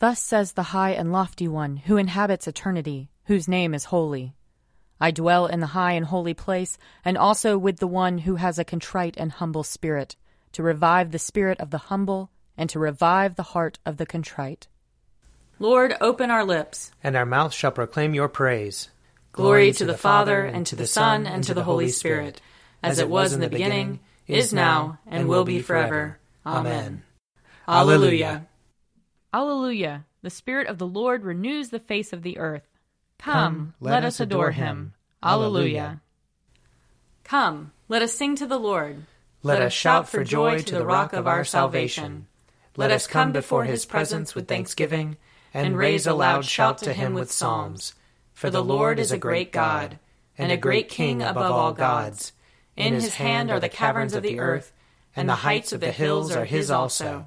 Thus says the high and lofty one, who inhabits eternity, whose name is holy. I dwell in the high and holy place, and also with the one who has a contrite and humble spirit, to revive the spirit of the humble, and to revive the heart of the contrite. Lord, open our lips, and our mouth shall proclaim your praise. Glory to the Father, and to the Son, and to the Holy Spirit, as it was in the beginning, is now, and will be forever. Amen. Alleluia. Alleluia. The Spirit of the Lord renews the face of the earth. Come, let us adore him. Alleluia. Come, let us sing to the Lord. Let us shout for joy to the rock of our salvation. Let us come before his presence with thanksgiving and raise a loud shout to him with psalms. For the Lord is a great God, and a great King above all gods. In his hand are the caverns of the earth, and the heights of the hills are his also.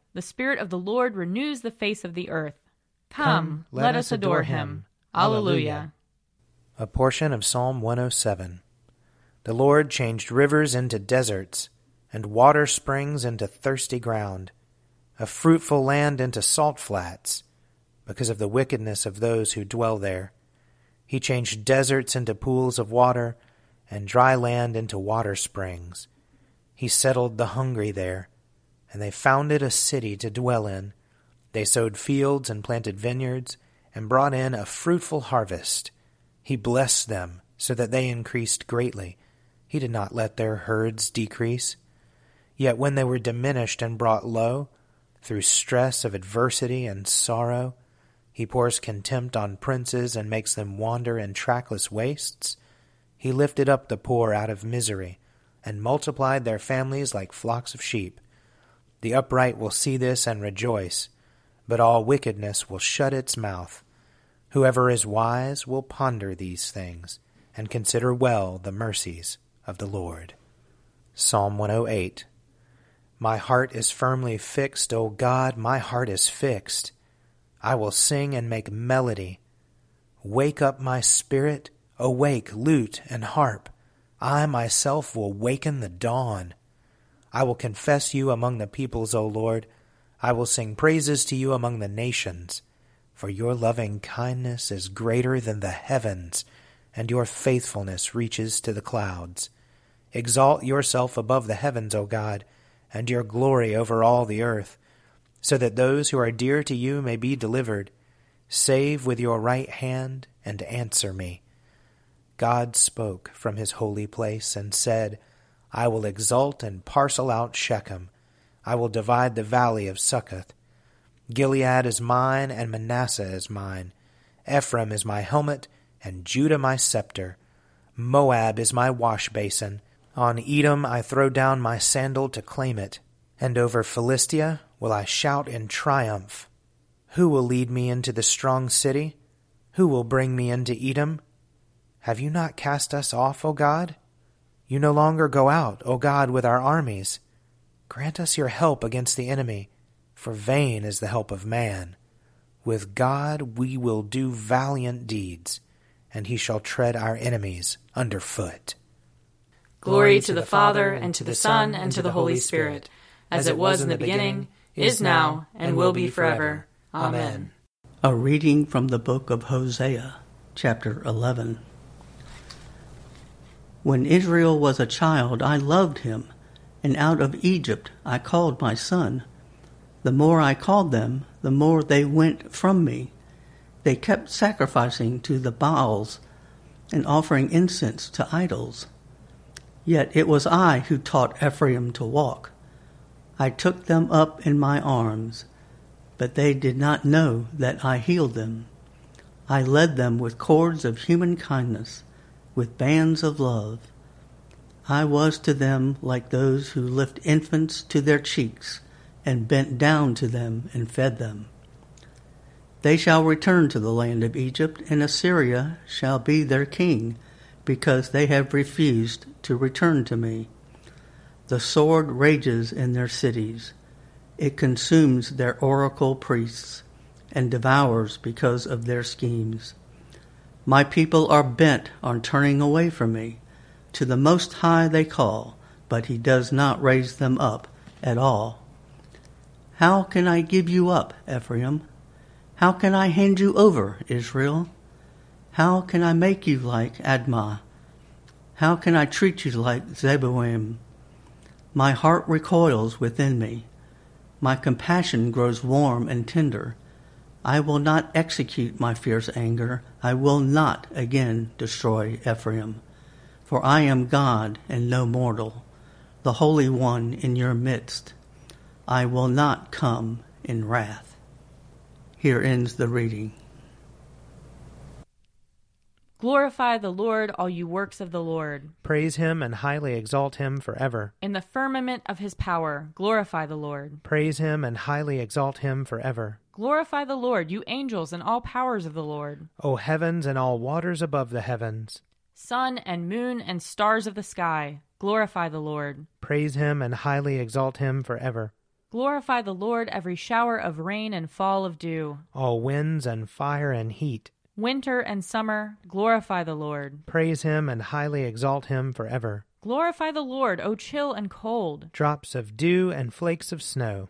The Spirit of the Lord renews the face of the earth. Come, let us adore him. Alleluia. A portion of Psalm 107. The Lord changed rivers into deserts, and water springs into thirsty ground a fruitful land into salt flats, because of the wickedness of those who dwell there. He changed deserts into pools of water, and dry land into water springs. He settled the hungry there, and they founded a city to dwell in. They sowed fields and planted vineyards, and brought in a fruitful harvest. He blessed them, so that they increased greatly. He did not let their herds decrease. Yet when they were diminished and brought low, through stress of adversity and sorrow, he pours contempt on princes and makes them wander in trackless wastes. He lifted up the poor out of misery and multiplied their families like flocks of sheep. The upright will see this and rejoice, but all wickedness will shut its mouth. Whoever is wise will ponder these things and consider well the mercies of the Lord. Psalm 108 my heart is firmly fixed, O God, my heart is fixed. I will sing and make melody. Wake up my spirit, awake lute and harp. I myself will waken the dawn. I will confess you among the peoples, O Lord. I will sing praises to you among the nations. For your loving kindness is greater than the heavens, and your faithfulness reaches to the clouds. Exalt yourself above the heavens, O God and your glory over all the earth, so that those who are dear to you may be delivered. Save with your right hand and answer me. God spoke from his holy place and said, I will exalt and parcel out Shechem. I will divide the valley of Succoth. Gilead is mine, and Manasseh is mine. Ephraim is my helmet, and Judah my scepter. Moab is my wash basin on Edom I throw down my sandal to claim it, and over Philistia will I shout in triumph. Who will lead me into the strong city? Who will bring me into Edom? Have you not cast us off, O God? You no longer go out, O God, with our armies. Grant us your help against the enemy, for vain is the help of man. With God we will do valiant deeds, and he shall tread our enemies under foot. Glory to the Father, and to the Son, and to the Holy Spirit, as it was in the beginning, is now, and will be forever. Amen. A reading from the book of Hosea, chapter 11. When Israel was a child, I loved him, and out of Egypt I called my son. The more I called them, the more they went from me. They kept sacrificing to the Baals and offering incense to idols. Yet it was I who taught Ephraim to walk. I took them up in my arms, but they did not know that I healed them. I led them with cords of human kindness, with bands of love. I was to them like those who lift infants to their cheeks and bent down to them and fed them. They shall return to the land of Egypt, and Assyria shall be their king, because they have refused to return to me. The sword rages in their cities. It consumes their oracle priests and devours because of their schemes. My people are bent on turning away from me. To the Most High they call, but he does not raise them up at all. How can I give you up, Ephraim? How can I hand you over, Israel? How can I make you like Admah? How can I treat you like Zeboim? My heart recoils within me. My compassion grows warm and tender. I will not execute my fierce anger. I will not again destroy Ephraim. For I am God and no mortal, the Holy One in your midst. I will not come in wrath. Here ends the reading. Glorify the Lord, all you works of the Lord. Praise him and highly exalt him forever. In the firmament of his power, glorify the Lord. Praise him and highly exalt him forever. Glorify the Lord, you angels and all powers of the Lord. O heavens and all waters above the heavens. Sun and moon and stars of the sky, glorify the Lord. Praise him and highly exalt him forever. Glorify the Lord, every shower of rain and fall of dew. All winds and fire and heat. Winter and summer, glorify the Lord. Praise him and highly exalt him forever. Glorify the Lord, O chill and cold. Drops of dew and flakes of snow.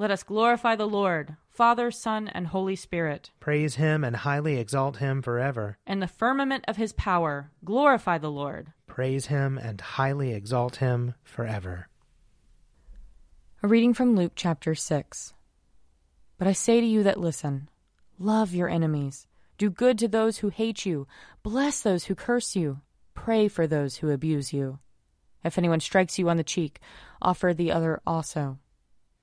Let us glorify the Lord, Father, Son, and Holy Spirit. Praise him and highly exalt him forever. In the firmament of his power, glorify the Lord. Praise him and highly exalt him forever. A reading from Luke chapter 6. But I say to you that listen love your enemies, do good to those who hate you, bless those who curse you, pray for those who abuse you. If anyone strikes you on the cheek, offer the other also.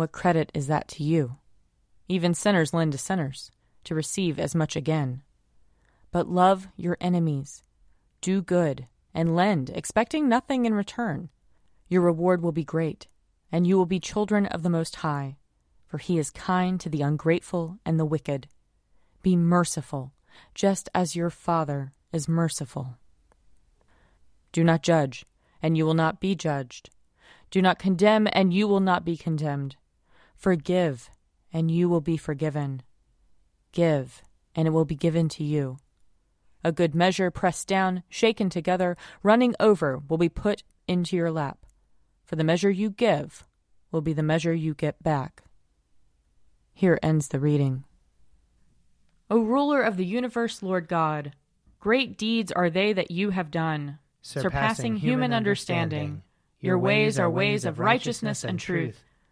what credit is that to you? Even sinners lend to sinners, to receive as much again. But love your enemies, do good, and lend, expecting nothing in return. Your reward will be great, and you will be children of the Most High, for He is kind to the ungrateful and the wicked. Be merciful, just as your Father is merciful. Do not judge, and you will not be judged. Do not condemn, and you will not be condemned. Forgive, and you will be forgiven. Give, and it will be given to you. A good measure, pressed down, shaken together, running over, will be put into your lap. For the measure you give will be the measure you get back. Here ends the reading. O ruler of the universe, Lord God, great deeds are they that you have done, surpassing, human understanding. Your ways are ways of righteousness and truth.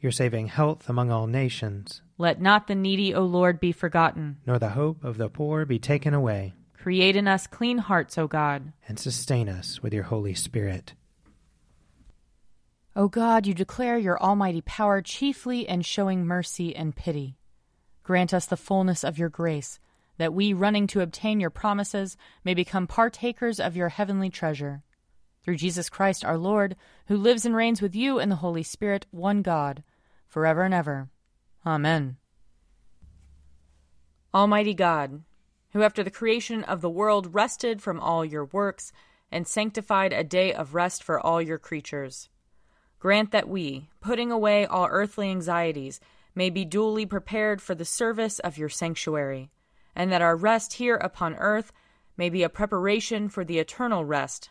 Your saving health among all nations. Let not the needy, O Lord, be forgotten. Nor the hope of the poor be taken away. Create in us clean hearts, O God. And sustain us with your Holy Spirit. O God, you declare your almighty power chiefly in showing mercy and pity. Grant us the fullness of your grace, that we, running to obtain your promises, may become partakers of your heavenly treasure. Through Jesus Christ our Lord, who lives and reigns with you in the Holy Spirit, one God, forever and ever. Amen. Almighty God, who after the creation of the world rested from all your works, and sanctified a day of rest for all your creatures, Grant that we, putting away all earthly anxieties, may be duly prepared for the service of your sanctuary, and that our rest here upon earth may be a preparation for the eternal rest